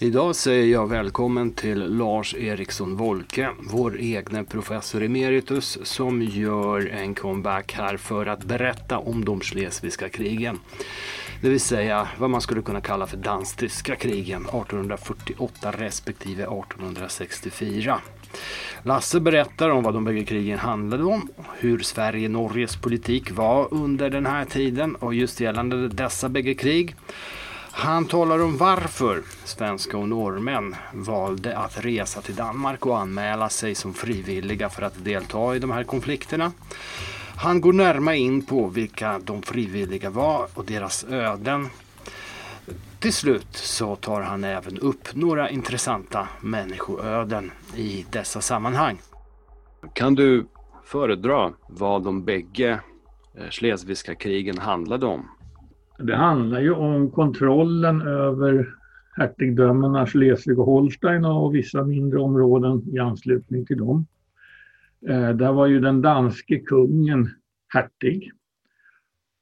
Idag säger jag välkommen till Lars Eriksson Wolke, vår egna professor emeritus som gör en comeback här för att berätta om de Schleswiska krigen. Det vill säga vad man skulle kunna kalla för dansk-tyska krigen 1848 respektive 1864. Lasse berättar om vad de bägge krigen handlade om, hur Sverige-Norges politik var under den här tiden och just gällande dessa bägge krig. Han talar om varför svenska och norrmän valde att resa till Danmark och anmäla sig som frivilliga för att delta i de här konflikterna. Han går närmare in på vilka de frivilliga var och deras öden. Till slut så tar han även upp några intressanta människoöden i dessa sammanhang. Kan du föredra vad de bägge eh, Schleswigska krigen handlade om? Det handlar ju om kontrollen över hertigdömena Schleswig och Holstein och vissa mindre områden i anslutning till dem. Eh, där var ju den danske kungen hertig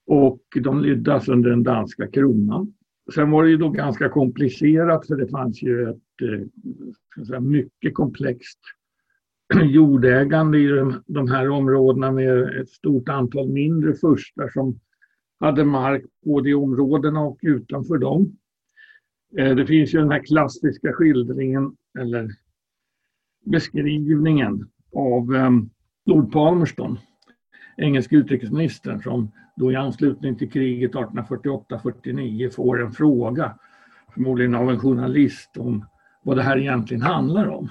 och de lydde alltså under den danska kronan. Sen var det ju då ganska komplicerat för det fanns ju ett eh, säga, mycket komplext jordägande i de, de här områdena med ett stort antal mindre furstar som hade mark både i områdena och utanför dem. Eh, det finns ju den här klassiska skildringen eller beskrivningen av eh, Lord Palmerston, engelske utrikesministern som då i anslutning till kriget 1848-49 får en fråga, förmodligen av en journalist, om vad det här egentligen handlar om.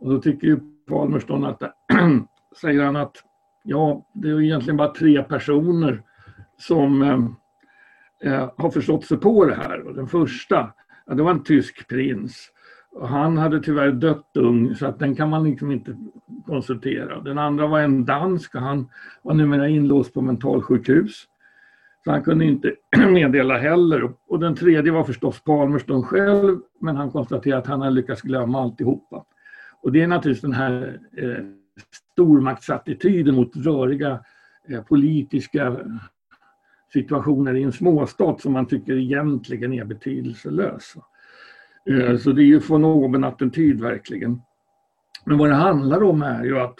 Och då tycker ju Palmerston att, säger han att ja, det är egentligen bara tre personer som eh, eh, har förstått sig på det här. Och den första, ja, det var en tysk prins. Och han hade tyvärr dött ung så att den kan man liksom inte konsultera. Den andra var en dansk och han var numera inlåst på mentalsjukhus. Så han kunde inte meddela heller. Och den tredje var förstås Palmerston själv men han konstaterade att han hade lyckats glömma alltihopa. Och det är naturligtvis den här eh, stormaktsattityden mot röriga eh, politiska situationer i en småstat som man tycker egentligen är betydelselösa. Eh, så det är ju från oben attityd verkligen. Men vad det handlar om är ju att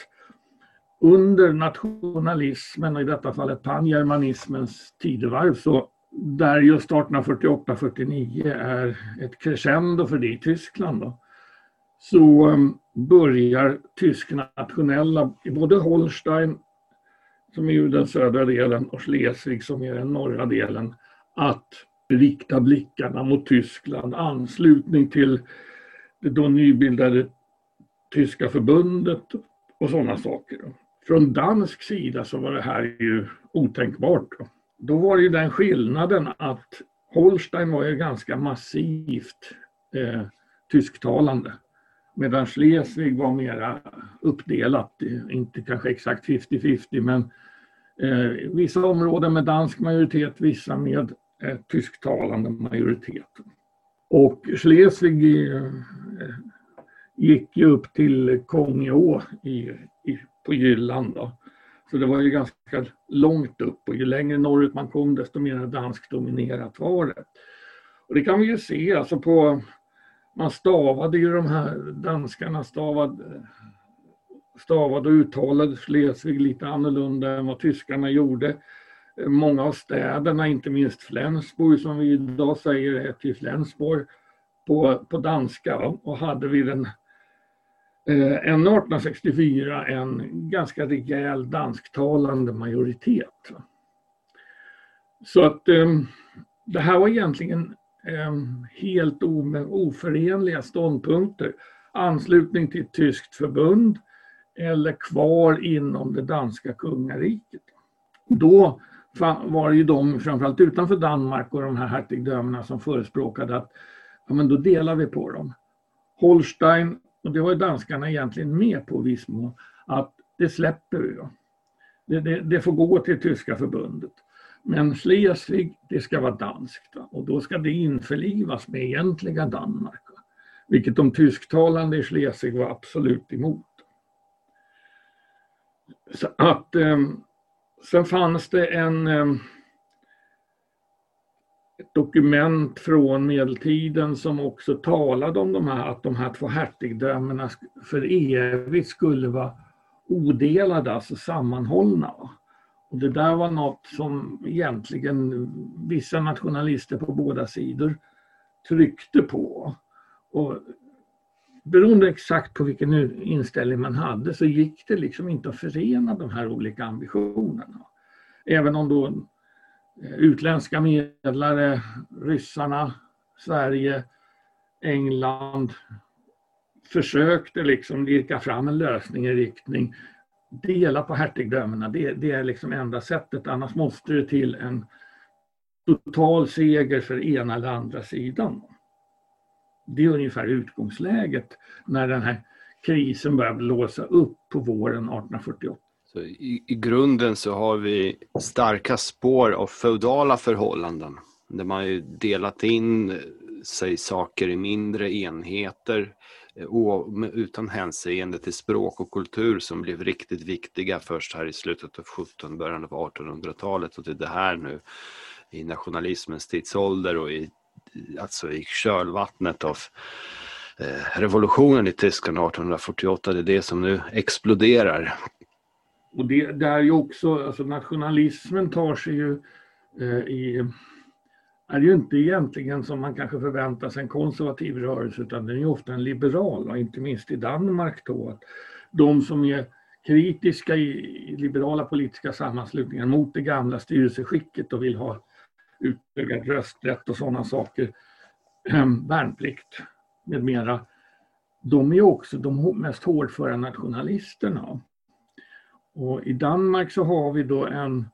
under nationalismen, och i detta fallet pangermanismens tidevarv, så där just 1848-49 är ett crescendo för det i Tyskland, då, så ehm, börjar tysk nationella i både Holstein som är ju den södra delen, och Schleswig som är den norra delen, att rikta blickarna mot Tyskland, anslutning till det då nybildade Tyska förbundet och sådana saker. Från dansk sida så var det här ju otänkbart. Då var det ju den skillnaden att Holstein var ju ganska massivt eh, tysktalande. Medan Schleswig var mera uppdelat, inte kanske exakt 50-50 men eh, vissa områden med dansk majoritet, vissa med eh, tysktalande majoritet. Och Schleswig eh, gick ju upp till Kongeå i, i, på Jylland. Då. Så det var ju ganska långt upp och ju längre norrut man kom desto mer danskt dominerat var det. Och det kan vi ju se alltså på man stavade ju de här danskarna stavade, stavade och uttalade Schleswig lite annorlunda än vad tyskarna gjorde. Många av städerna, inte minst Flensburg som vi idag säger är till Flensburg på, på danska och hade vid den eh, ännu 1864 en ganska rejäl dansktalande majoritet. Så att eh, det här var egentligen Ehm, helt oförenliga ståndpunkter. Anslutning till ett tyskt förbund eller kvar inom det danska kungariket. Då var det ju de, framförallt utanför Danmark och de här hertigdömena som förespråkade att ja, men då delar vi på dem. Holstein, och det var ju danskarna egentligen med på viss mån, att det släpper vi då. Det, det, det får gå till tyska förbundet. Men Schleswig, det ska vara danskt och då ska det införlivas med egentliga Danmark. Vilket de tysktalande i Schleswig var absolut emot. Så att, eh, sen fanns det en, eh, ett dokument från medeltiden som också talade om de här, att de här två hertigdömena för evigt skulle vara odelade, alltså sammanhållna. Och det där var något som egentligen vissa nationalister på båda sidor tryckte på. Och beroende exakt på vilken inställning man hade så gick det liksom inte att förena de här olika ambitionerna. Även om då eh, utländska medlare, ryssarna, Sverige, England försökte liksom lirka fram en lösning i riktning dela på hertigdömena. Det, det är liksom enda sättet, annars måste det till en total seger för ena eller andra sidan. Det är ungefär utgångsläget när den här krisen börjar blåsa upp på våren 1848. Så i, I grunden så har vi starka spår av feudala förhållanden där man ju delat in eh, sig saker i mindre enheter och utan hänseende till språk och kultur som blev riktigt viktiga först här i slutet av 1700 början av 1800-talet och till det här nu i nationalismens tidsålder och i, alltså i kölvattnet av eh, revolutionen i Tyskland 1848. Det är det som nu exploderar. Och det, det är ju också, alltså nationalismen tar sig ju eh, i är ju inte egentligen som man kanske förväntar sig en konservativ rörelse utan den är ofta en liberal och inte minst i Danmark då. Att de som är kritiska i liberala politiska sammanslutningar mot det gamla styrelseskicket och vill ha utökad rösträtt och sådana saker, ehm, värnplikt med mera, de är också de mest hårdföra nationalisterna. Och i Danmark så har vi då en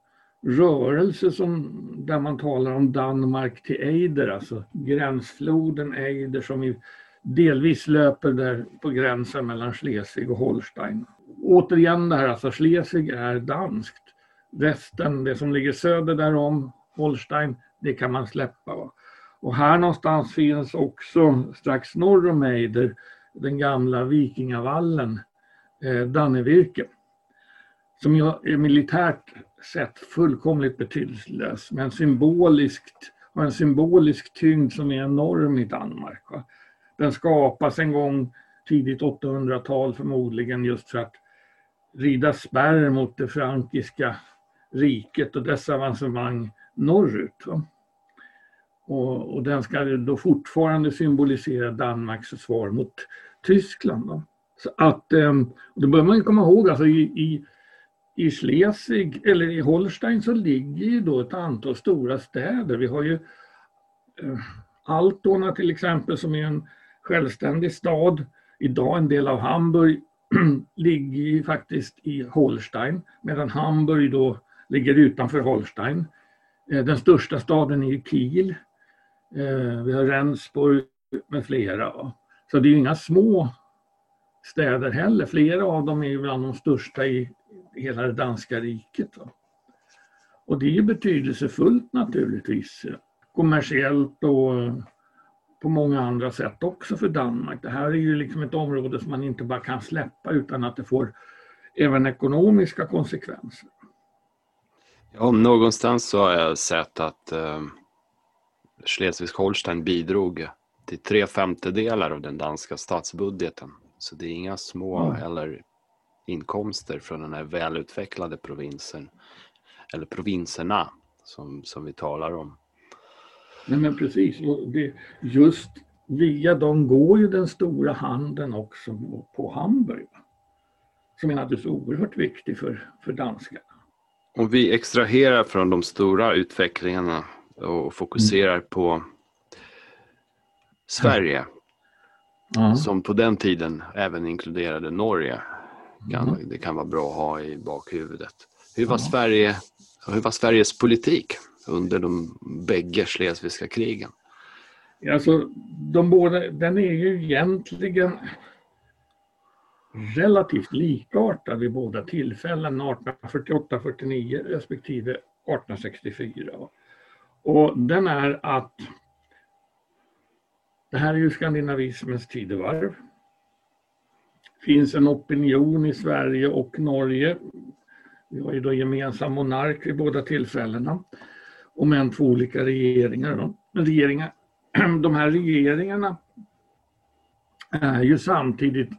rörelse som, där man talar om Danmark till Eider, alltså gränsfloden Eider som delvis löper där på gränsen mellan Schleswig och Holstein. Återigen det här, alltså Schleswig är danskt. Resten, det som ligger söder därom, Holstein, det kan man släppa. Va? Och här någonstans finns också, strax norr om Eider, den gamla vikingavallen, eh, Dannevirke. Som jag är militärt sett fullkomligt betydelselös men symboliskt har en symbolisk tyngd som är enorm i Danmark. Va? Den skapas en gång tidigt 800-tal förmodligen just för att rida spärr mot det frankiska riket och dess avancemang norrut. Och, och, den ska då fortfarande symbolisera Danmarks svar mot Tyskland. Då. Så att, eh, och då bör man komma ihåg, alltså i, i i Schleswig, eller i Holstein, så ligger ju då ett antal stora städer. Vi har ju eh, Altona till exempel som är en självständig stad. Idag en del av Hamburg ligger ju faktiskt i Holstein medan Hamburg då ligger utanför Holstein. Eh, den största staden är Kiel. Eh, vi har Rendsburg med flera. Så det är inga små städer heller. Flera av dem är bland de största i hela det danska riket. Då. Och det är betydelsefullt naturligtvis kommersiellt och på många andra sätt också för Danmark. Det här är ju liksom ett område som man inte bara kan släppa utan att det får även ekonomiska konsekvenser. Ja, någonstans så har jag sett att eh, Schleswig-Holstein bidrog till tre femtedelar av den danska statsbudgeten. Så det är inga små mm. eller inkomster från den här välutvecklade provinsen, eller provinserna som, som vi talar om. Nej men precis, det, just via dem går ju den stora handeln också på Hamburg. Som är naturligtvis oerhört viktig för, för danskarna. Om vi extraherar från de stora utvecklingarna och fokuserar mm. på Sverige. Mm. Som på den tiden även inkluderade Norge. Kan, mm. Det kan vara bra att ha i bakhuvudet. Hur var, Sverige, hur var Sveriges politik under de bägge Schleswigska krigen? Alltså, de båda, den är ju egentligen relativt likartad vid båda tillfällen, 1848-49 respektive 1864. Och den är att det här är ju skandinavismens tidevarv finns en opinion i Sverige och Norge. Vi har ju då gemensam monark vid båda tillfällena. om än två olika regeringar. Då. regeringar. De här regeringarna är ju samtidigt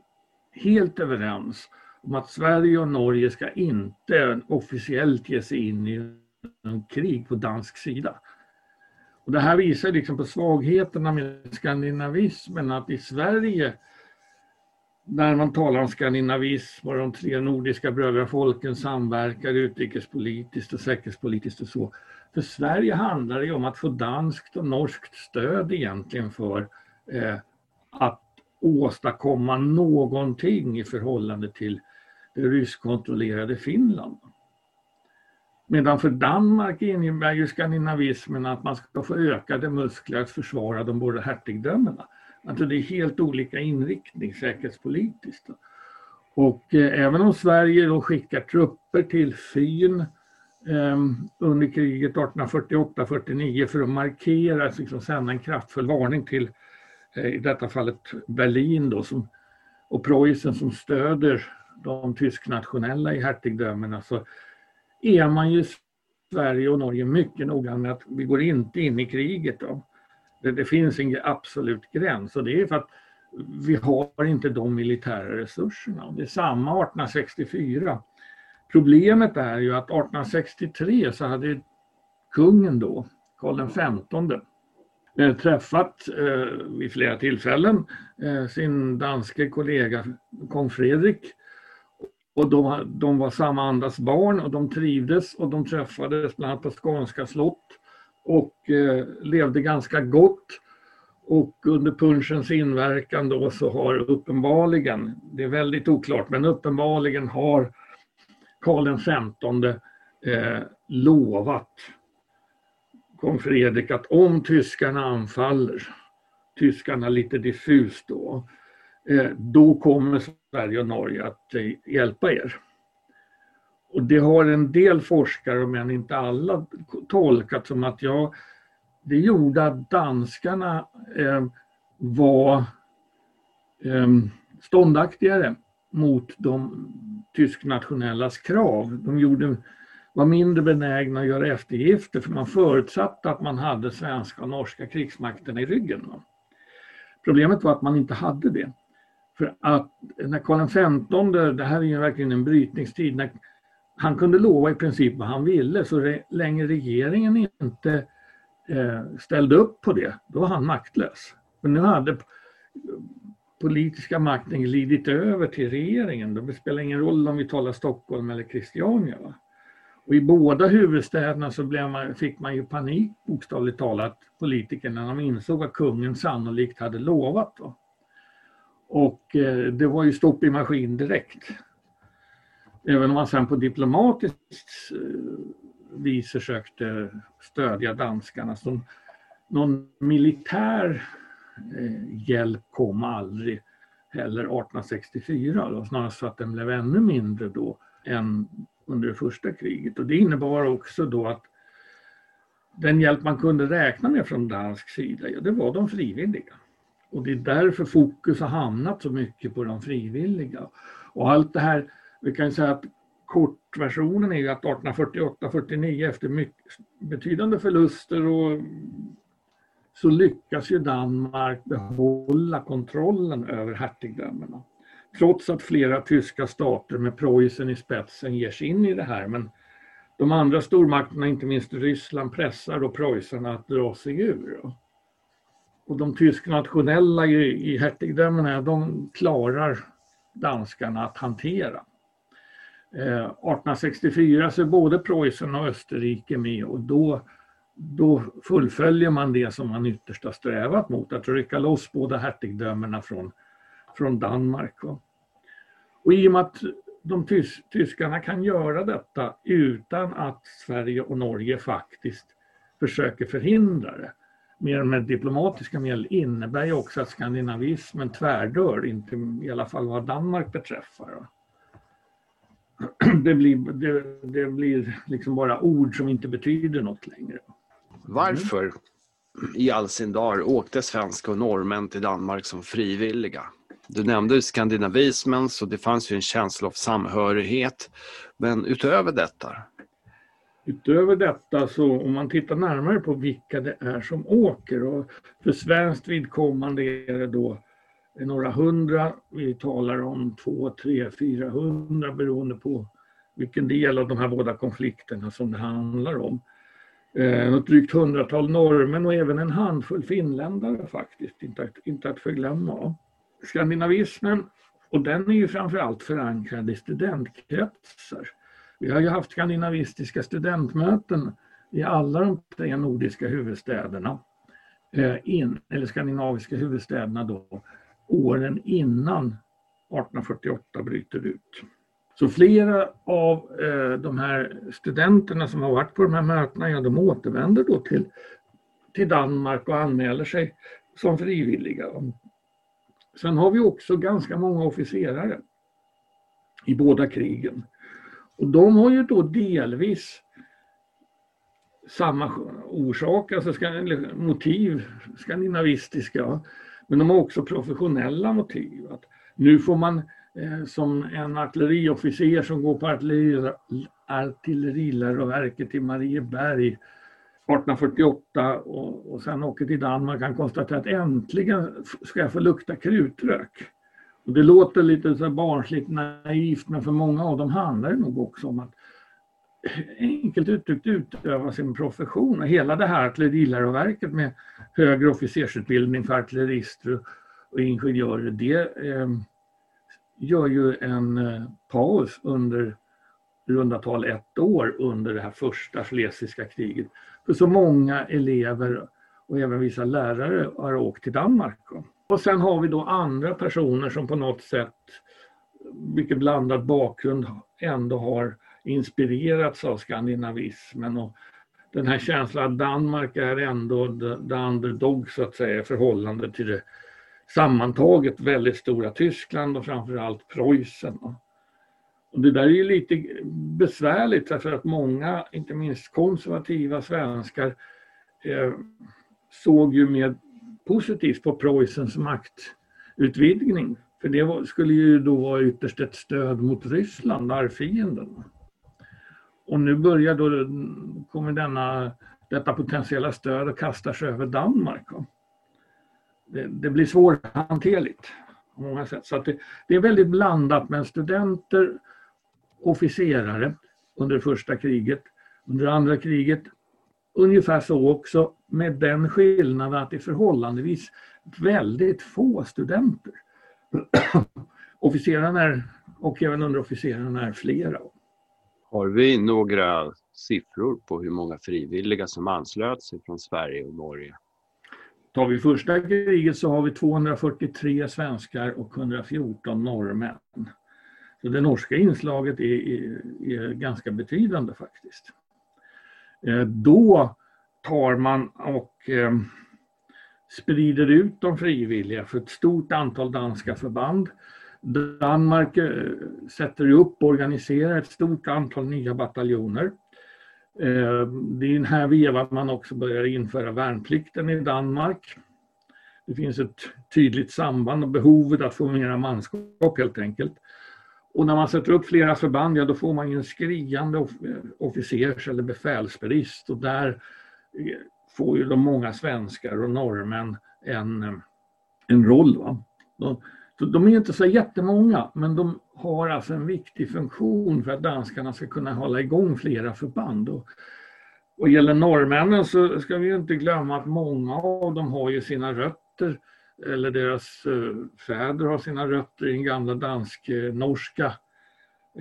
helt överens om att Sverige och Norge ska inte officiellt ge sig in i en krig på dansk sida. Och det här visar liksom på svagheterna med skandinavismen, att i Sverige när man talar om skandinavism och de tre nordiska brödrafolken samverkar utrikespolitiskt och säkerhetspolitiskt och så. För Sverige handlar det om att få danskt och norskt stöd egentligen för eh, att åstadkomma någonting i förhållande till det ryskkontrollerade Finland. Medan för Danmark innebär ju skandinavismen att man ska få ökade muskler att försvara de båda hertigdömena. Alltså det är helt olika inriktning säkerhetspolitiskt. Och eh, även om Sverige då skickar trupper till Fyn eh, under kriget 1848-49 för att markera, liksom sända en kraftfull varning till eh, i detta fallet Berlin då, som, och Preussen som stöder de tysknationella i hertigdömena så är man ju Sverige och Norge mycket noga med att vi går inte in i kriget. Då. Det, det, finns ingen absolut gräns och det är för att vi har inte de militära resurserna. Det är samma 1864. Problemet är ju att 1863 så hade kungen då, Karl XV, eh, träffat eh, vid flera tillfällen eh, sin danske kollega kung Fredrik och de, de var samma andas barn och de trivdes och de träffades bland annat på Skånska slott och eh, levde ganska gott. Och under punschens inverkan då så har uppenbarligen, det är väldigt oklart, men uppenbarligen har Karl XV eh, lovat kung Fredrik att om tyskarna anfaller, tyskarna lite diffust då, eh, då kommer Sverige och Norge att eh, hjälpa er. Och det har en del forskare, om än inte alla, tolkat som att ja, det gjorde att danskarna eh, var eh, ståndaktigare mot de tysknationellas krav. De gjorde, var mindre benägna att göra eftergifter för man förutsatte att man hade svenska och norska krigsmakterna i ryggen. Problemet var att man inte hade det. För att när Karl XV, det här är ju verkligen en brytningstid, när han kunde lova i princip vad han ville så länge regeringen inte eh, ställde upp på det, då var han maktlös. Men nu hade politiska makten glidit över till regeringen. Det spelar ingen roll om vi talar Stockholm eller Christiania. Va? Och I båda huvudstäderna så man, fick man ju panik bokstavligt talat, politikerna, när de insåg vad kungen sannolikt hade lovat. Va? Och eh, det var ju stopp i maskin direkt. Även om man sen på diplomatiskt eh, vis försökte stödja danskarna. Så någon militär eh, hjälp kom aldrig heller 1864. Då, snarare så att den blev ännu mindre då än under det första kriget. Och det innebar också då att den hjälp man kunde räkna med från dansk sida, ja, det var de frivilliga. Och det är därför fokus har hamnat så mycket på de frivilliga. Och allt det här vi kan säga att kortversionen är att 1848-49 efter mycket, betydande förluster och så lyckas ju Danmark behålla kontrollen över hertigdömena. Trots att flera tyska stater med Preussen i spetsen ger sig in i det här. Men de andra stormakterna, inte minst Ryssland, pressar då Preussen att dra sig ur. Och de tyska nationella i, i hertigdömena, de klarar danskarna att hantera. Eh, 1864 så är både Preussen och Österrike med och då, då fullföljer man det som man ytterst har strävat mot, att rycka loss båda hertigdömena från, från Danmark. Och i och med att de tys tyskarna kan göra detta utan att Sverige och Norge faktiskt försöker förhindra det, mer med diplomatiska medel, innebär ju också att skandinavismen tvärdör, inte i alla fall vad Danmark beträffar. det blir, det, det, blir liksom bara ord som inte betyder något längre. Varför i all sin dar åkte svenska och norrmän till Danmark som frivilliga? Du nämnde skandinavismen, så det fanns ju en känsla av samhörighet. Men utöver detta? Utöver detta så om man tittar närmare på vilka det är som åker och för svenskt vidkommande är det då några hundra. Vi talar om två, tre, fyra hundra beroende på vilken del av de här båda konflikterna som det handlar om. Eh, något drygt hundratal norrmän och även en handfull finländare faktiskt, inte att, inte att förglömma. Skandinavismen, och den är ju framförallt förankrad i studentkretsar. Vi har ju haft skandinavistiska studentmöten i alla de tre nordiska huvudstäderna, eh, in, eller skandinaviska huvudstäderna då, åren innan 1848 bryter ut. Så flera av eh, de här studenterna som har varit på de här mötena, ja, de återvänder då till, till Danmark och anmäler sig som frivilliga. Sen har vi också ganska många officerare i båda krigen. Och de har ju då delvis samma orsak, alltså motiv, skandinavistiska. Men de har också professionella motiv. Att nu får man eh, som en artilleriofficer som går på artilleri, artilleriläroverket i Marieberg 1848 och, och sen åker till Danmark kan konstatera att äntligen ska jag få lukta krutrök. Och det låter lite så barnsligt naivt men för många av dem handlar det nog också om att enkelt uttryckt utöva sin profession. Och hela det här artilleriläroverket med högre officersutbildning för artillerister och ingenjörer, det eh, gör ju en eh, paus under runda tal ett år under det här första schlesiska kriget. För så många elever och även vissa lärare har åkt till Danmark. Och sen har vi då andra personer som på något sätt, mycket blandad bakgrund, ändå har inspirerats av skandinavismen och den här känslan att Danmark är ändå the underdog så att säga i förhållande till det sammantaget väldigt stora Tyskland och framförallt Preussen. Och det där är ju lite besvärligt därför att många, inte minst konservativa svenskar, eh, såg ju mer positivt på Preussens maktutvidgning. För det skulle ju då vara ytterst ett stöd mot Ryssland, arvfienden. Och nu börjar då, kommer denna, detta potentiella stöd att kastas över Danmark. Det, det blir svårhanterligt på många sätt. Så det, det, är väldigt blandat med studenter, officerare under första kriget, under andra kriget ungefär så också med den skillnaden att det är förhållandevis väldigt få studenter. Officerarna är, och även underofficerarna är flera. Har vi några siffror på hur många frivilliga som anslöt sig från Sverige och Norge? Tar vi första kriget så har vi 243 svenskar och 114 norrmän. Så det norska inslaget är, är, är ganska betydande faktiskt. Eh, då tar man och eh, sprider ut de frivilliga för ett stort antal danska förband Danmark eh, sätter upp och organiserar ett stort antal nya bataljoner. Eh, det är i den här vevan man också börjar införa värnplikten i Danmark. Det finns ett tydligt samband och behovet att få mera manskap helt enkelt. Och när man sätter upp flera förband, ja då får man ju en skriande officers eller befälsbrist och där eh, får ju de många svenskar och norrmän en, en roll. Va? De de är inte så jättemånga, men de har alltså en viktig funktion för att danskarna ska kunna hålla igång flera förband. Och, och gäller norrmännen så ska vi inte glömma att många av dem har ju sina rötter, eller deras eh, fäder har sina rötter i den gamla dansk-norska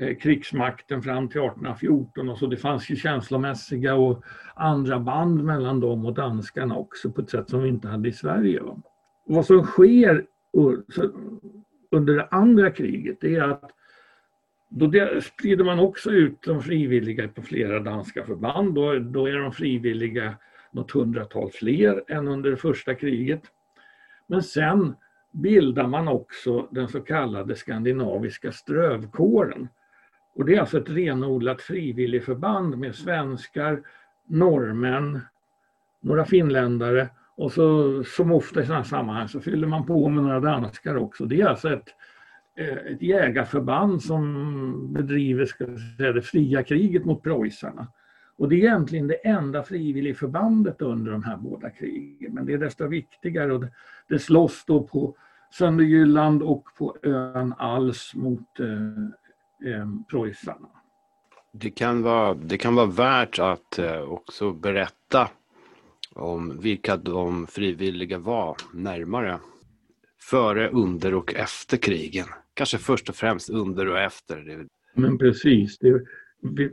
eh, eh, krigsmakten fram till 1814 och så det fanns ju känslomässiga och andra band mellan dem och danskarna också på ett sätt som vi inte hade i Sverige. Vad som sker under det andra kriget det är att då sprider man också ut de frivilliga på flera danska förband. Då, då är de frivilliga något hundratal fler än under det första kriget. Men sen bildar man också den så kallade skandinaviska strövkåren. Och det är alltså ett renodlat frivilligförband med svenskar, norrmän, några finländare och så, som ofta i sådana sammanhang så fyller man på med några danskar också. Det är alltså ett, eh, ett jägarförband som bedriver ska säga, det fria kriget mot preussarna. Och det är egentligen det enda frivilligförbandet under de här båda krigen. Men det är desto viktigare och det, det slåss då på Sönderjylland och på ön Als mot eh, eh, preussarna. Det kan, vara, det kan vara värt att eh, också berätta om vilka de frivilliga var närmare. Före, under och efter krigen. Kanske först och främst under och efter. Men precis. Det,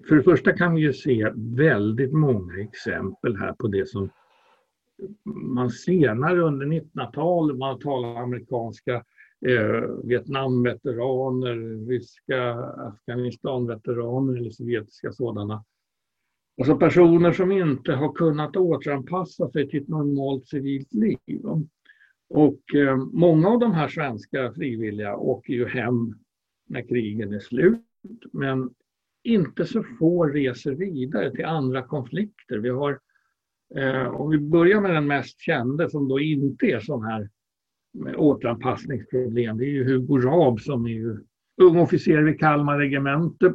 för det första kan vi ju se väldigt många exempel här på det som man senare under 1900-talet, man talar amerikanska eh, Vietnamveteraner, ryska Afghanistanveteraner eller sovjetiska sådana. Alltså personer som inte har kunnat återanpassa sig till ett normalt civilt liv. Och eh, många av de här svenska frivilliga åker ju hem när krigen är slut. Men inte så få reser vidare till andra konflikter. Vi har, eh, om vi börjar med den mest kände som då inte är sån här med återanpassningsproblem, det är ju Hugo Raab som är ju ung officer vid Kalmar regemente,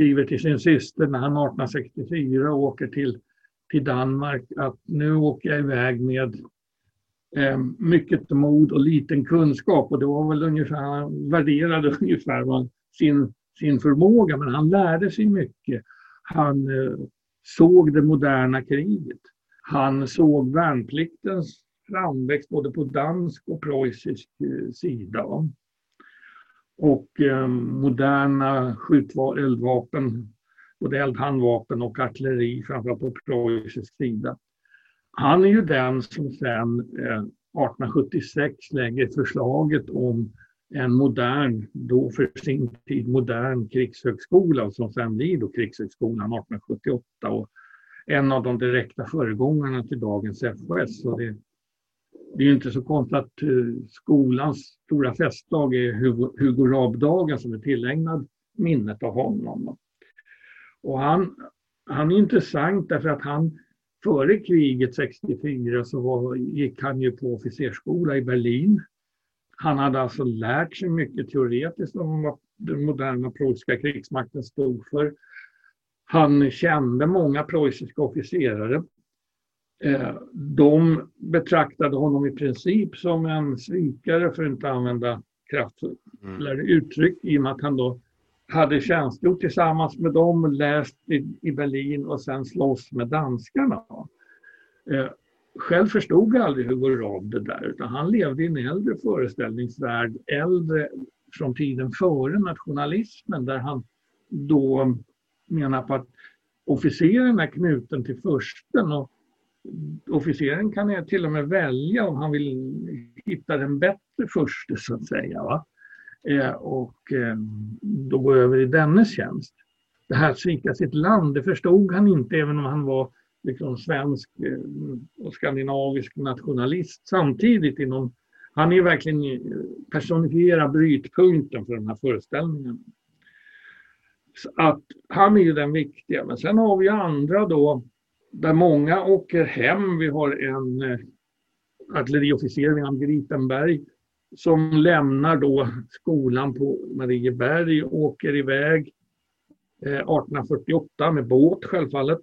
skriver till sin syster när han 1864 åker till, till Danmark att nu åker jag iväg med eh, mycket mod och liten kunskap och det var väl ungefär, han värderade ungefär sin sin förmåga, men han lärde sig mycket. Han eh, såg det moderna kriget. Han såg värnpliktens framväxt både på dansk och preussisk eh, sida. Och eh, moderna eldvapen, både eldhandvapen och artilleri, framförallt på preussisk sida. Han är ju den som sen eh, 1876 lägger förslaget om en modern, då för sin tid modern krigshögskola som sen blir då Krigshögskolan 1878 och en av de direkta föregångarna till dagens FHS. Så det, det är inte så konstigt att eh, skolans stora festdag är Hugo, Hugo Raab-dagen som är tillägnad minnet av honom. Och han, han är intressant därför att han före kriget 64 så var, gick han ju på officersskola i Berlin han hade alltså lärt sig mycket teoretiskt om vad den moderna preussiska krigsmakten stod för. Han kände många preussiska officerare. Eh, de betraktade honom i princip som en svikare, för att inte använda kraftfullare mm. uttryck, i och med att han då hade tjänstgjort tillsammans med dem, läst i Berlin och sen slåss med danskarna. Eh, själv förstod aldrig Hugo Raab det där, utan han levde i en äldre föreställningsvärld, äldre från tiden före nationalismen, där han då menar på att officeren är knuten till försten och officeren kan till och med välja om han vill hitta den bättre förste så att säga. Va? Eh, och eh, då gå över i dennes tjänst. Det här att svika sitt land, det förstod han inte även om han var liksom svensk eh, och skandinavisk nationalist samtidigt inom han är verkligen eh, personifierar brytpunkten för den här föreställningen. Så att han är ju den viktiga, men sen har vi andra då där många åker hem. Vi har en eh, artilleriofficer vid namn Gripenberg som lämnar då skolan på Marieberg och åker iväg eh, 1848 med båt självfallet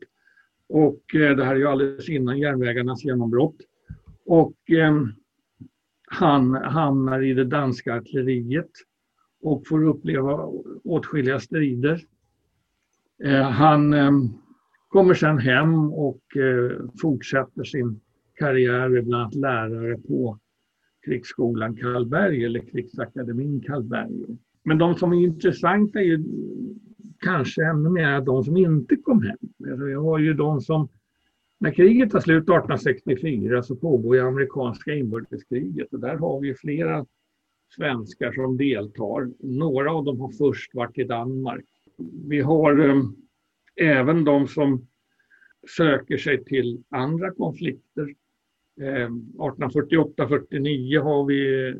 och eh, det här är ju alldeles innan järnvägarnas genombrott. Och eh, han hamnar i det danska artilleriet och får uppleva åtskilliga strider. Eh, han eh, kommer sen hem och eh, fortsätter sin karriär bland annat lärare på krigsskolan Karlberg eller krigsakademin Karlberg. Men de som är intressanta är ju kanske ännu mer de som inte kom hem. Alltså, vi har ju de som, när kriget tar slut 1864 så pågår ju amerikanska inbördeskriget och där har vi flera svenskar som deltar. Några av dem har först varit i Danmark. Vi har eh, även de som söker sig till andra konflikter. Ehm, 1848-49 har vi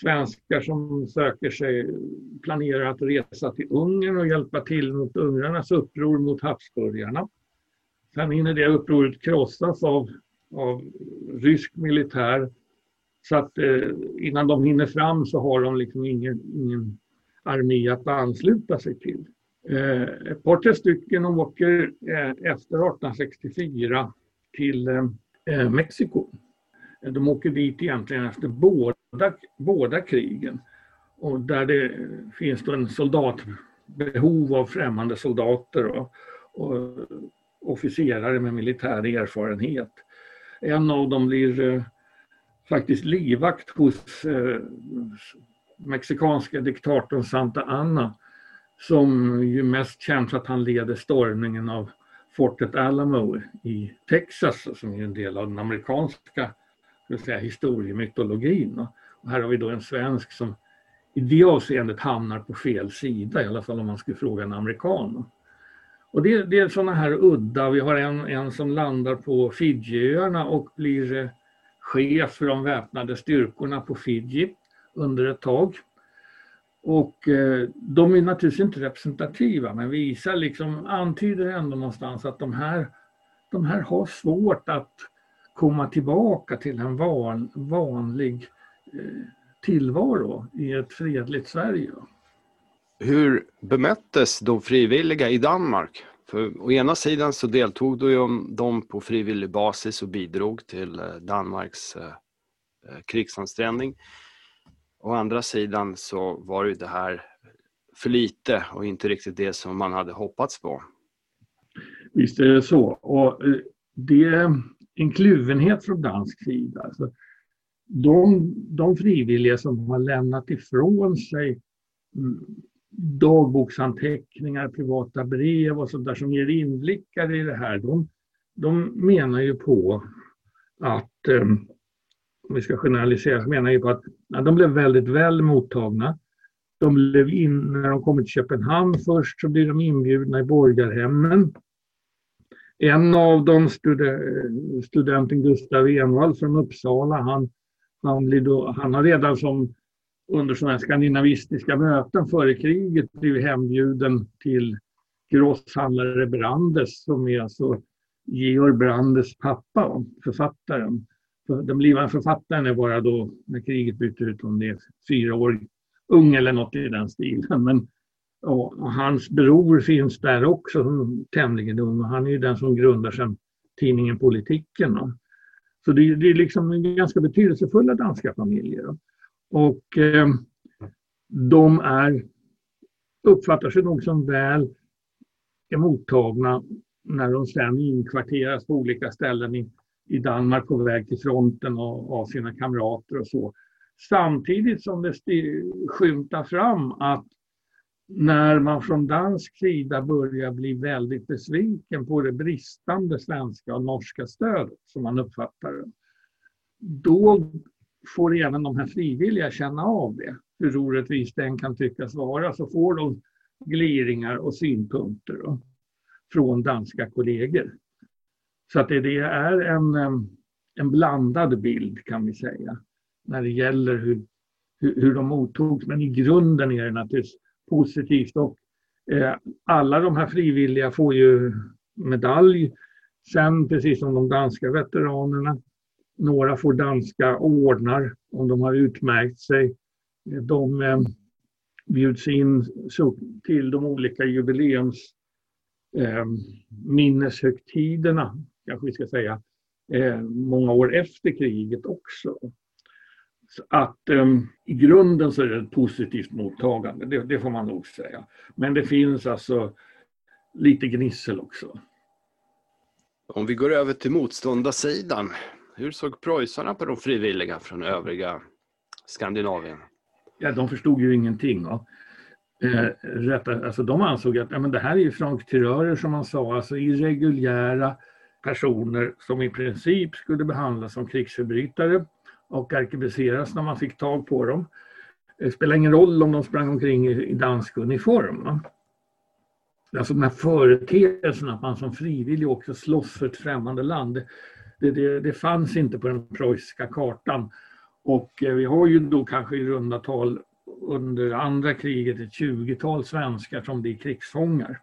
svenskar som söker sig, planerar att resa till Ungern och hjälpa till mot ungrarnas uppror mot habsburgarna. Sen hinner det upproret krossas av, av rysk militär så att eh, innan de hinner fram så har de liksom ingen, ingen armé att ansluta sig till. Eh, ett par, tre stycken åker eh, efter 1864 till eh, eh, Mexiko. De åker dit egentligen efter båda, båda krigen. Och där det finns då en soldatbehov av främmande soldater och, och officerare med militär erfarenhet. En av dem blir eh, faktiskt livvakt hos eh, mexikanska diktatorn Santa Anna som ju mest känns att han leder stormningen av Fortet Alamo i Texas som är en del av den amerikanska säga, historiemytologin. Och här har vi då en svensk som i det avseendet hamnar på fel sida, i alla fall om man skulle fråga en amerikan. Och det, det är sådana här udda, vi har en, en som landar på Fidjiöarna och blir eh, chef för de väpnade styrkorna på Fiji under ett tag. Och eh, de är naturligtvis inte representativa men visar liksom, antyder ändå någonstans att de här, de här har svårt att komma tillbaka till en van, vanlig eh, tillvaro i ett fredligt Sverige. Hur bemöttes de frivilliga i Danmark? För å ena sidan så deltog de på frivillig basis och bidrog till eh, Danmarks eh, eh, krigsansträngning. Å andra sidan så var ju det här för lite och inte riktigt det som man hade hoppats på. Visst är det så. Och eh, det är en kluvenhet från dansk sida. Alltså, de, de frivilliga som har lämnat ifrån sig mm, dagboksanteckningar, privata brev och sånt där som ger inblickar i det här, de, de menar ju på att, eh, om vi ska generalisera, så menar jag på att ja, de blev väldigt väl mottagna. De blev in, när de kommer till Köpenhamn först så blir de inbjudna i borgarhemmen. En av dem, studenten Gustav Envall från Uppsala, han, han, blir då, han har redan som under sådana skandinavistiska möten före kriget blivit hembjuden till grosshandlare Brandes som är alltså Georg Brandes pappa, författaren. Den blivande författaren är bara då, när kriget bryter ut, om det är fyra år ung eller något i den stilen. Men och hans bror finns där också, tämligen ung. Och han är ju den som grundar sen tidningen Politiken. Så det, det är liksom ganska betydelsefulla danska familjer. Och eh, de är, uppfattar sig nog som väl mottagna när de sen inkvarteras på olika ställen i, i Danmark på väg till fronten och av sina kamrater och så. Samtidigt som det skymtar fram att när man från dansk sida börjar bli väldigt besviken på det bristande svenska och norska stödet som man uppfattar det, då får även de här frivilliga känna av det. Hur orättvist den kan tyckas vara så får de gliringar och synpunkter då, från danska kollegor. Så att det, det är en, en blandad bild kan vi säga när det gäller hur, hur, hur de mottogs. Men i grunden är det naturligtvis positivt. Och, eh, alla de här frivilliga får ju medalj sen, precis som de danska veteranerna. Några får danska ordnar om de har utmärkt sig. De eh, bjuds in till de olika jubileums eh, minneshögtiderna, kanske vi ska säga, eh, många år efter kriget också. Så att um, i grunden så är det ett positivt mottagande, det, det, får man nog säga. Men det finns alltså lite gnissel också. Om vi går över till motståndarsidan, hur såg preussarna på de frivilliga från övriga Skandinavien? Ja, de förstod ju ingenting. Va? Eh, rätta, alltså de ansåg att ja, men det här är ju franc som man sa, alltså irreguljära personer som i princip skulle behandlas som krigsförbrytare och arkebuseras när man fick tag på dem. Det spelar ingen roll om de sprang omkring i dansk uniform. Alltså den här företeelsen att man som frivillig också slåss för ett främmande land, det, det, det fanns inte på den preussiska kartan. Och eh, vi har ju då kanske i runda tal under andra kriget ett 20-tal svenskar som blir krigsfångar.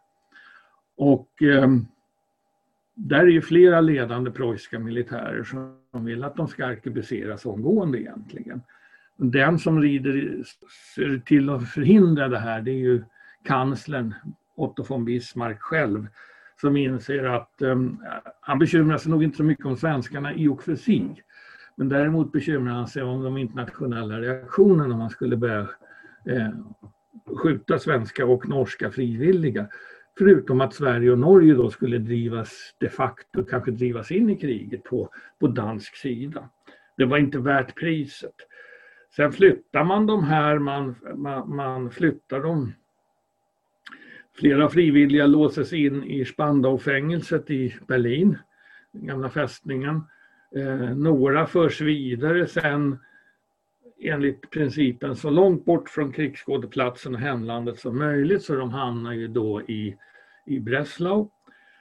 Och eh, där är ju flera ledande preussiska militärer som vill att de ska arkebuseras omgående egentligen. Den som rider till att förhindra det här det är ju kanslern Otto von Bismarck själv som inser att um, han bekymrar sig nog inte så mycket om svenskarna i och för sig. Men däremot bekymrar han sig om de internationella reaktionerna om man skulle börja eh, skjuta svenska och norska frivilliga. Förutom att Sverige och Norge då skulle drivas de facto, kanske drivas in i kriget på, på dansk sida. Det var inte värt priset. Sen flyttar man de här, man, man, man flyttar dem. Flera frivilliga låses in i Spandau-fängelset i Berlin, den gamla fästningen. Eh, några förs vidare sen enligt principen så långt bort från krigsskådeplatsen och hemlandet som möjligt så de hamnar ju då i, i Breslau.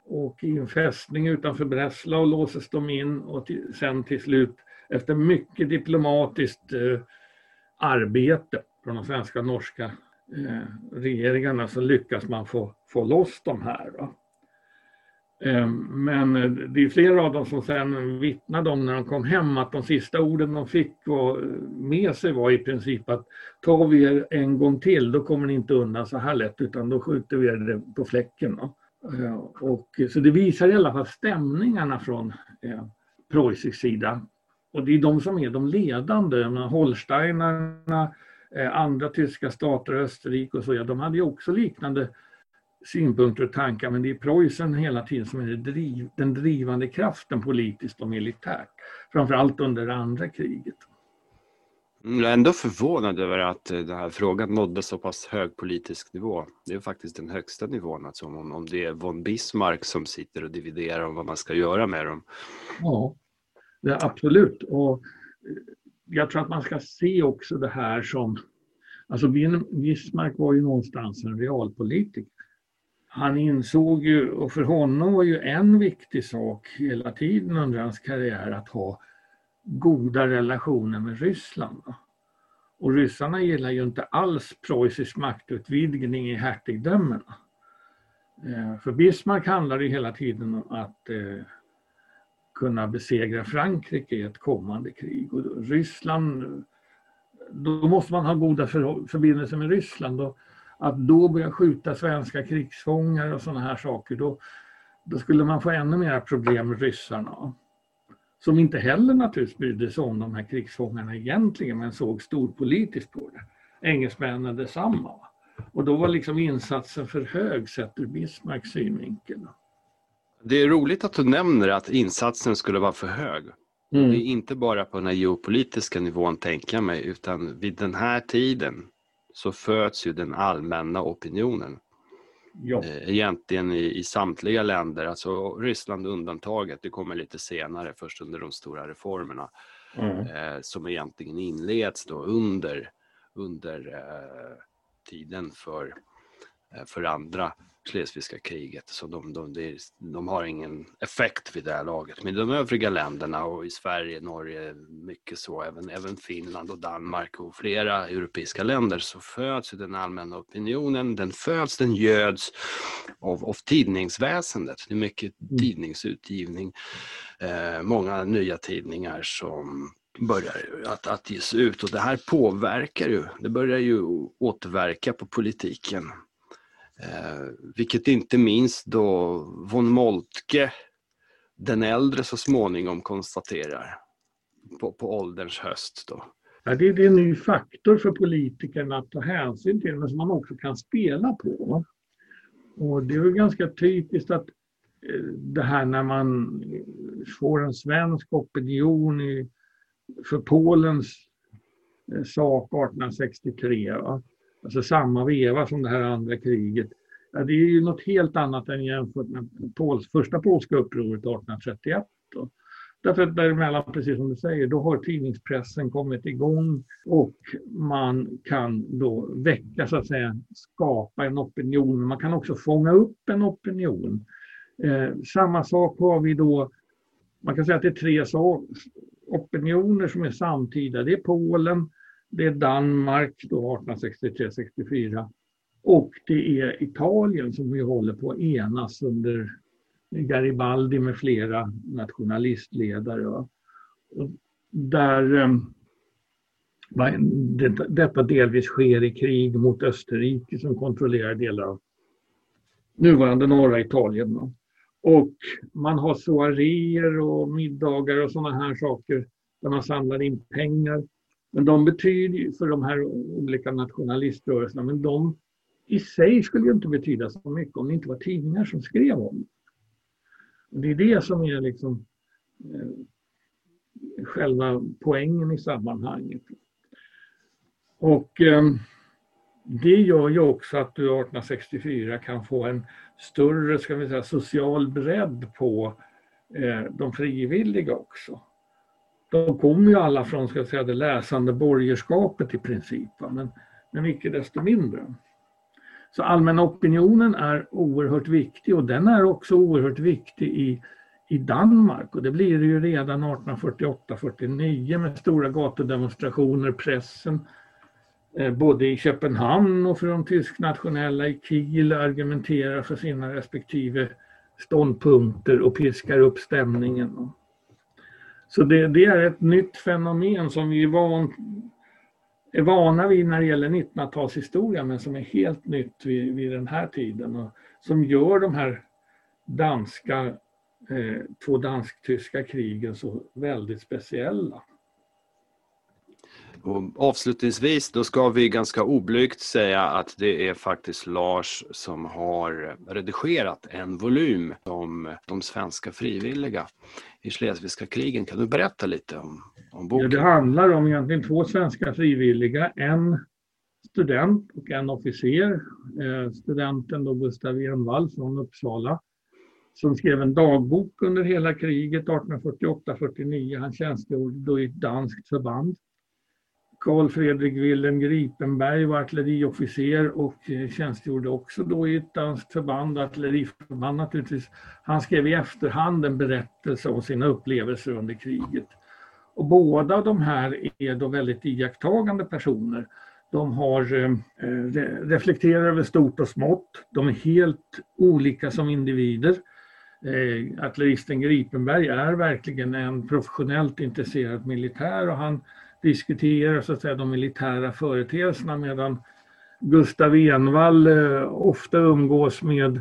Och i en fästning utanför Breslau låses de in och till, sen till slut efter mycket diplomatiskt eh, arbete från de svenska och norska eh, regeringarna så lyckas man få, få loss de här. Va? Eh, men eh, det är flera av dem som sen vittnade om när de kom hem att de sista orden de fick eh, med sig var i princip att tar vi er en gång till då kommer ni inte undan så här lätt utan då skjuter vi er på fläcken. Och, så det visar i alla fall stämningarna från eh, preussisk sida. Och det är de som är de ledande, Holsteinarna, eh, andra tyska stater, Österrike och så, ja, de hade ju också liknande synpunkter och tankar men det är Preussen hela tiden som är driv, den drivande kraften politiskt och militärt. Framförallt under andra kriget. Mm, jag är ändå förvånad över att eh, den här frågan nådde så pass hög politisk nivå. Det är faktiskt den högsta nivån, alltså om, om det är von Bismarck som sitter och dividerar om vad man ska göra med dem. Ja, det absolut. Och eh, jag tror att man ska se också det här som... Alltså Bismarck var ju någonstans en realpolitiker han insåg ju, och för honom var ju en viktig sak hela tiden under hans karriär att ha goda relationer med Ryssland. Och ryssarna gillar ju inte alls preussisk maktutvidgning i hertigdömena. Eh, för Bismarck handlar det hela tiden om att eh, kunna besegra Frankrike i ett kommande krig. Och Ryssland, då måste man ha goda förbindelser med Ryssland. Och att då börja skjuta svenska krigsfångar och sådana här saker, då, då skulle man få ännu mer problem med ryssarna. Som inte heller naturligtvis brydde sig om de här krigsfångarna egentligen, men såg storpolitiskt på det. Engelsmännen detsamma. Och då var liksom insatsen för hög sett ur Bismarcks synvinkel. Det är roligt att du nämner att insatsen skulle vara för hög. Mm. Det är inte bara på den här geopolitiska nivån tänker jag mig, utan vid den här tiden så föds ju den allmänna opinionen. Ja. Eh, egentligen i, i samtliga länder, alltså Ryssland undantaget, det kommer lite senare, först under de stora reformerna, mm. eh, som egentligen inleds då under, under eh, tiden för, eh, för andra Schleswigska kriget. Så de, de, de, de, har ingen effekt vid det här laget. Men de övriga länderna och i Sverige, Norge, mycket så, även, även Finland och Danmark och flera europeiska länder så föds den allmänna opinionen, den föds, den göds av, av tidningsväsendet. Det är mycket mm. tidningsutgivning, eh, många nya tidningar som börjar att, att ges ut och det här påverkar ju, det börjar ju återverka på politiken Eh, vilket inte minst då von Moltke, den äldre, så småningom konstaterar på, på ålderns höst. Då. Ja, det, det är en ny faktor för politikerna att ta hänsyn till, men som man också kan spela på. Och det är ju ganska typiskt att eh, det här när man får en svensk opinion i, för Polens eh, sak 1863. Va? Alltså samma veva som det här andra kriget. Ja, det är ju något helt annat än jämfört med Pols, första polska upproret 1831. Då. Därför att däremellan, precis som du säger, då har tidningspressen kommit igång och man kan då väcka, så att säga, skapa en opinion. Man kan också fånga upp en opinion. Eh, samma sak har vi då, man kan säga att det är tre opinioner som är samtida. Det är Polen, det är Danmark då 1863-64 och det är Italien som vi håller på att enas under Garibaldi med flera nationalistledare. Och där ehm, detta delvis sker i krig mot Österrike som kontrollerar delar av nuvarande norra Italien. Och man har soaréer och middagar och sådana här saker där man samlar in pengar. Men de betyder för de här olika nationaliströrelserna, men de i sig skulle ju inte betyda så mycket om det inte var tidningar som skrev om det. Det är det som är liksom eh, själva poängen i sammanhanget. Och eh, det gör ju också att du 1864 kan få en större ska vi säga, social bredd på eh, de frivilliga också. De kommer ju alla från ska säga, det läsande borgerskapet i princip, men, men icke desto mindre. Så allmänna opinionen är oerhört viktig och den är också oerhört viktig i, i Danmark och det blir det ju redan 1848-49 med stora gatudemonstrationer, pressen, eh, både i Köpenhamn och för de tysknationella i Kiel argumenterar för sina respektive ståndpunkter och piskar upp stämningen. Så det, det är ett nytt fenomen som vi är van är vana vid när det gäller 1900-talshistoria men som är helt nytt vid, vid den här tiden och som gör de här danska, eh, två dansk-tyska krigen så väldigt speciella. Och avslutningsvis, då ska vi ganska oblygt säga att det är faktiskt Lars som har redigerat en volym om de svenska frivilliga i Schleswigska krigen. Kan du berätta lite om, om boken? Ja, det handlar om egentligen två svenska frivilliga, en student och en officer. Eh, studenten då Gustav Envall från Uppsala som skrev en dagbok under hela kriget 1848-49. Han tjänstgjorde då i ett danskt förband. Karl Fredrik Wilhelm Gripenberg var artilleriofficer och eh, tjänstgjorde också då i ett danskt förband, artilleriförband naturligtvis. Han skrev i efterhand en berättelse om sina upplevelser under kriget. Och båda de här är då väldigt iakttagande personer. De har eh, reflekterar över stort och smått. De är helt olika som individer. Eh, artilleristen Gripenberg är verkligen en professionellt intresserad militär och han diskuterar så att säga, de militära företeelserna medan Gustav Envall eh, ofta umgås med,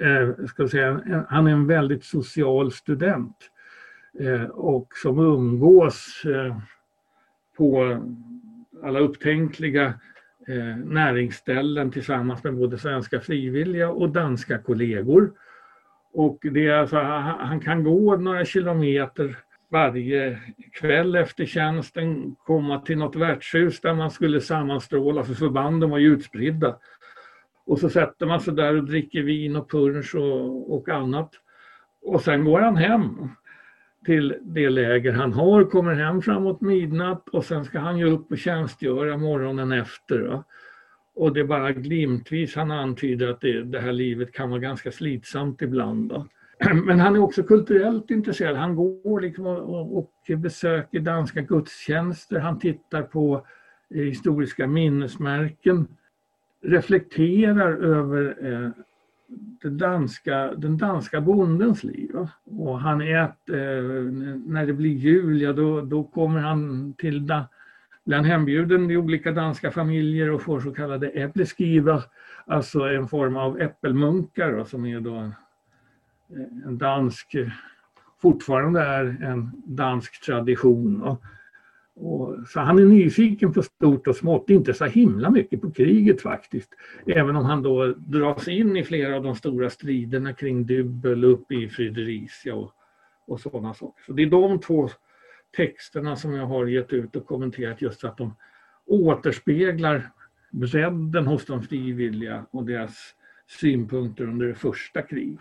eh, ska säga, en, han är en väldigt social student eh, och som umgås eh, på alla upptänkliga eh, näringsställen tillsammans med både svenska frivilliga och danska kollegor. Och det är alltså, han kan gå några kilometer varje kväll efter tjänsten komma till något värdshus där man skulle sammanstråla för förbanden var ju utspridda. Och så sätter man sig där och dricker vin och punsch och, och annat. Och sen går han hem till det läger han har, kommer hem framåt midnatt och sen ska han ju upp och tjänstgöra morgonen efter. Va? Och det är bara glimtvis han antyder att det, det här livet kan vara ganska slitsamt ibland. Va? Men han är också kulturellt intresserad. Han går liksom och, och besöker danska gudstjänster, han tittar på eh, historiska minnesmärken, reflekterar över eh, den, danska, den danska bondens liv. Och han äter, att, när det blir jul, ja då, då kommer han till da, blir han hembjuden i olika danska familjer och får så kallade äppleskiver, alltså en form av äppelmunkar som är då en dansk, fortfarande är en dansk tradition. Och, och, så han är nyfiken på stort och smått, inte så himla mycket på kriget faktiskt. Även om han då dras in i flera av de stora striderna kring Dybbel uppe i Fredericia och, och sådana saker. Så det är de två texterna som jag har gett ut och kommenterat just att de återspeglar bredden hos de frivilliga och deras synpunkter under det första kriget.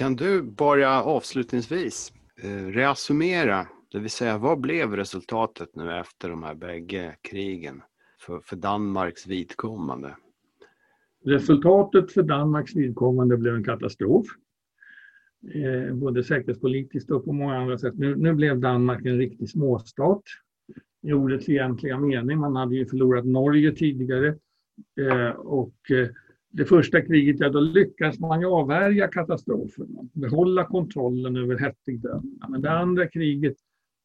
Kan du bara avslutningsvis eh, reassumera, det vill säga vad blev resultatet nu efter de här bägge krigen för, för Danmarks vidkommande? Resultatet för Danmarks vidkommande blev en katastrof. Eh, både säkerhetspolitiskt och på många andra sätt. Nu, nu blev Danmark en riktig småstat i ordets egentliga mening. Man hade ju förlorat Norge tidigare eh, och eh, det första kriget, ja, då lyckas man ju avvärja katastrofen, behålla kontrollen över hertigdömena. Men det andra kriget,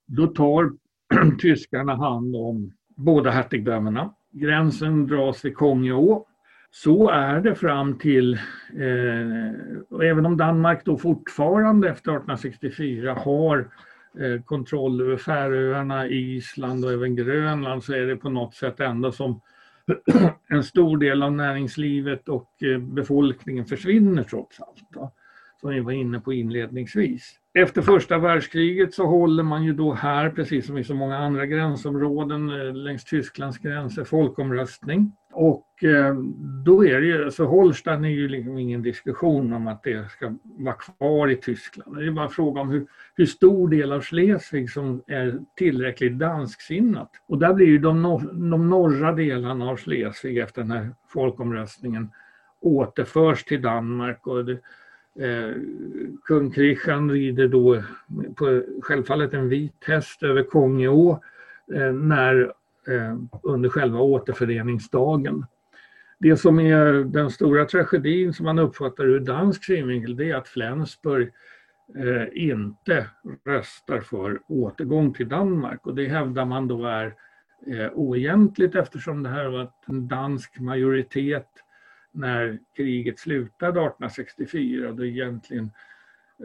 då tar tyskarna hand om båda hertigdömena. Gränsen dras vid Kongeå Så är det fram till, eh, även om Danmark då fortfarande efter 1864 har eh, kontroll över Färöarna, Island och även Grönland så är det på något sätt ändå som en stor del av näringslivet och eh, befolkningen försvinner trots allt. Då, som vi var inne på inledningsvis. Efter första världskriget så håller man ju då här, precis som i så många andra gränsområden eh, längs Tysklands gränser, folkomröstning. Och eh, då är det ju, så Holstein är ju liksom ingen diskussion om att det ska vara kvar i Tyskland. Det är bara fråga om hur, hur stor del av Schleswig som är tillräckligt dansksinnat. Och där blir ju de, nor de norra delarna av Schleswig efter den här folkomröstningen återförs till Danmark. Och det, Eh, kung Kristian rider då på självfallet en vit häst över Kongeå eh, när, eh, under själva återföreningsdagen. Det som är den stora tragedin som man uppfattar ur dansk synvinkel det är att Flensburg eh, inte röstar för återgång till Danmark och det hävdar man då är eh, oegentligt eftersom det här var en dansk majoritet när kriget slutade 1864. Då egentligen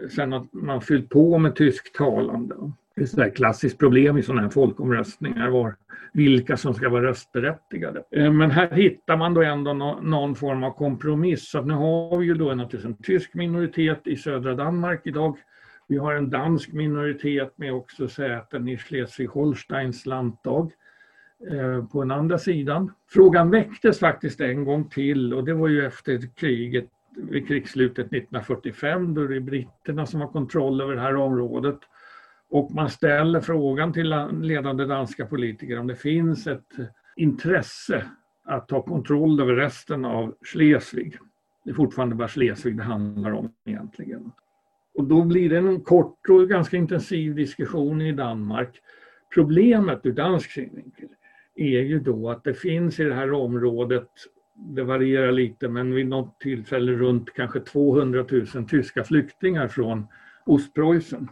eh, sen att man fyllt på med tysktalande. Ett är ett klassiskt problem i sådana här folkomröstningar var vilka som ska vara röstberättigade. Eh, men här hittar man då ändå någon form av kompromiss. Så nu har vi ju då naturligtvis en tysk minoritet i södra Danmark idag. Vi har en dansk minoritet med också säten i Schleswig-Holsteins landtag. Eh, på den andra sidan. Frågan väcktes faktiskt en gång till och det var ju efter kriget vid krigsslutet 1945 då det är britterna som har kontroll över det här området. Och man ställer frågan till ledande danska politiker om det finns ett intresse att ta kontroll över resten av Schleswig. Det är fortfarande bara Schleswig det handlar om egentligen. Och då blir det en kort och ganska intensiv diskussion i Danmark. Problemet ur dansk synvinkel är ju då att det finns i det här området, det varierar lite, men vid något tillfälle runt kanske 200 000 tyska flyktingar från Ostpreussen.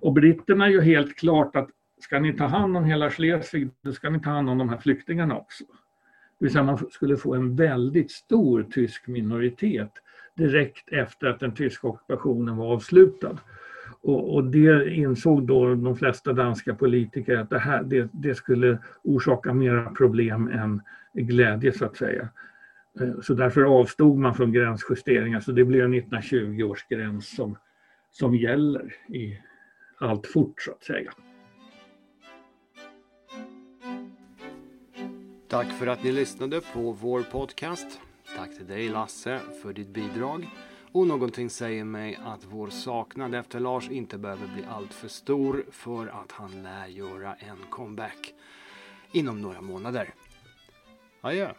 Och britterna gör helt klart att ska ni ta hand om hela Schleswig, då ska ni ta hand om de här flyktingarna också. Det vill säga man skulle få en väldigt stor tysk minoritet direkt efter att den tyska ockupationen var avslutad. Och, och, det insåg då de flesta danska politiker att det, här, det, det skulle orsaka mera problem än glädje så att säga. Eh, så därför avstod man från gränsjusteringar så det blev 1920 års gräns som, som gäller i allt fort så att säga. Tack för att ni lyssnade på vår podcast. Tack till dig Lasse för ditt bidrag. Och någonting säger mig att vår saknad efter Lars inte behöver bli alltför stor för att han lär göra en comeback inom några månader. Adjö!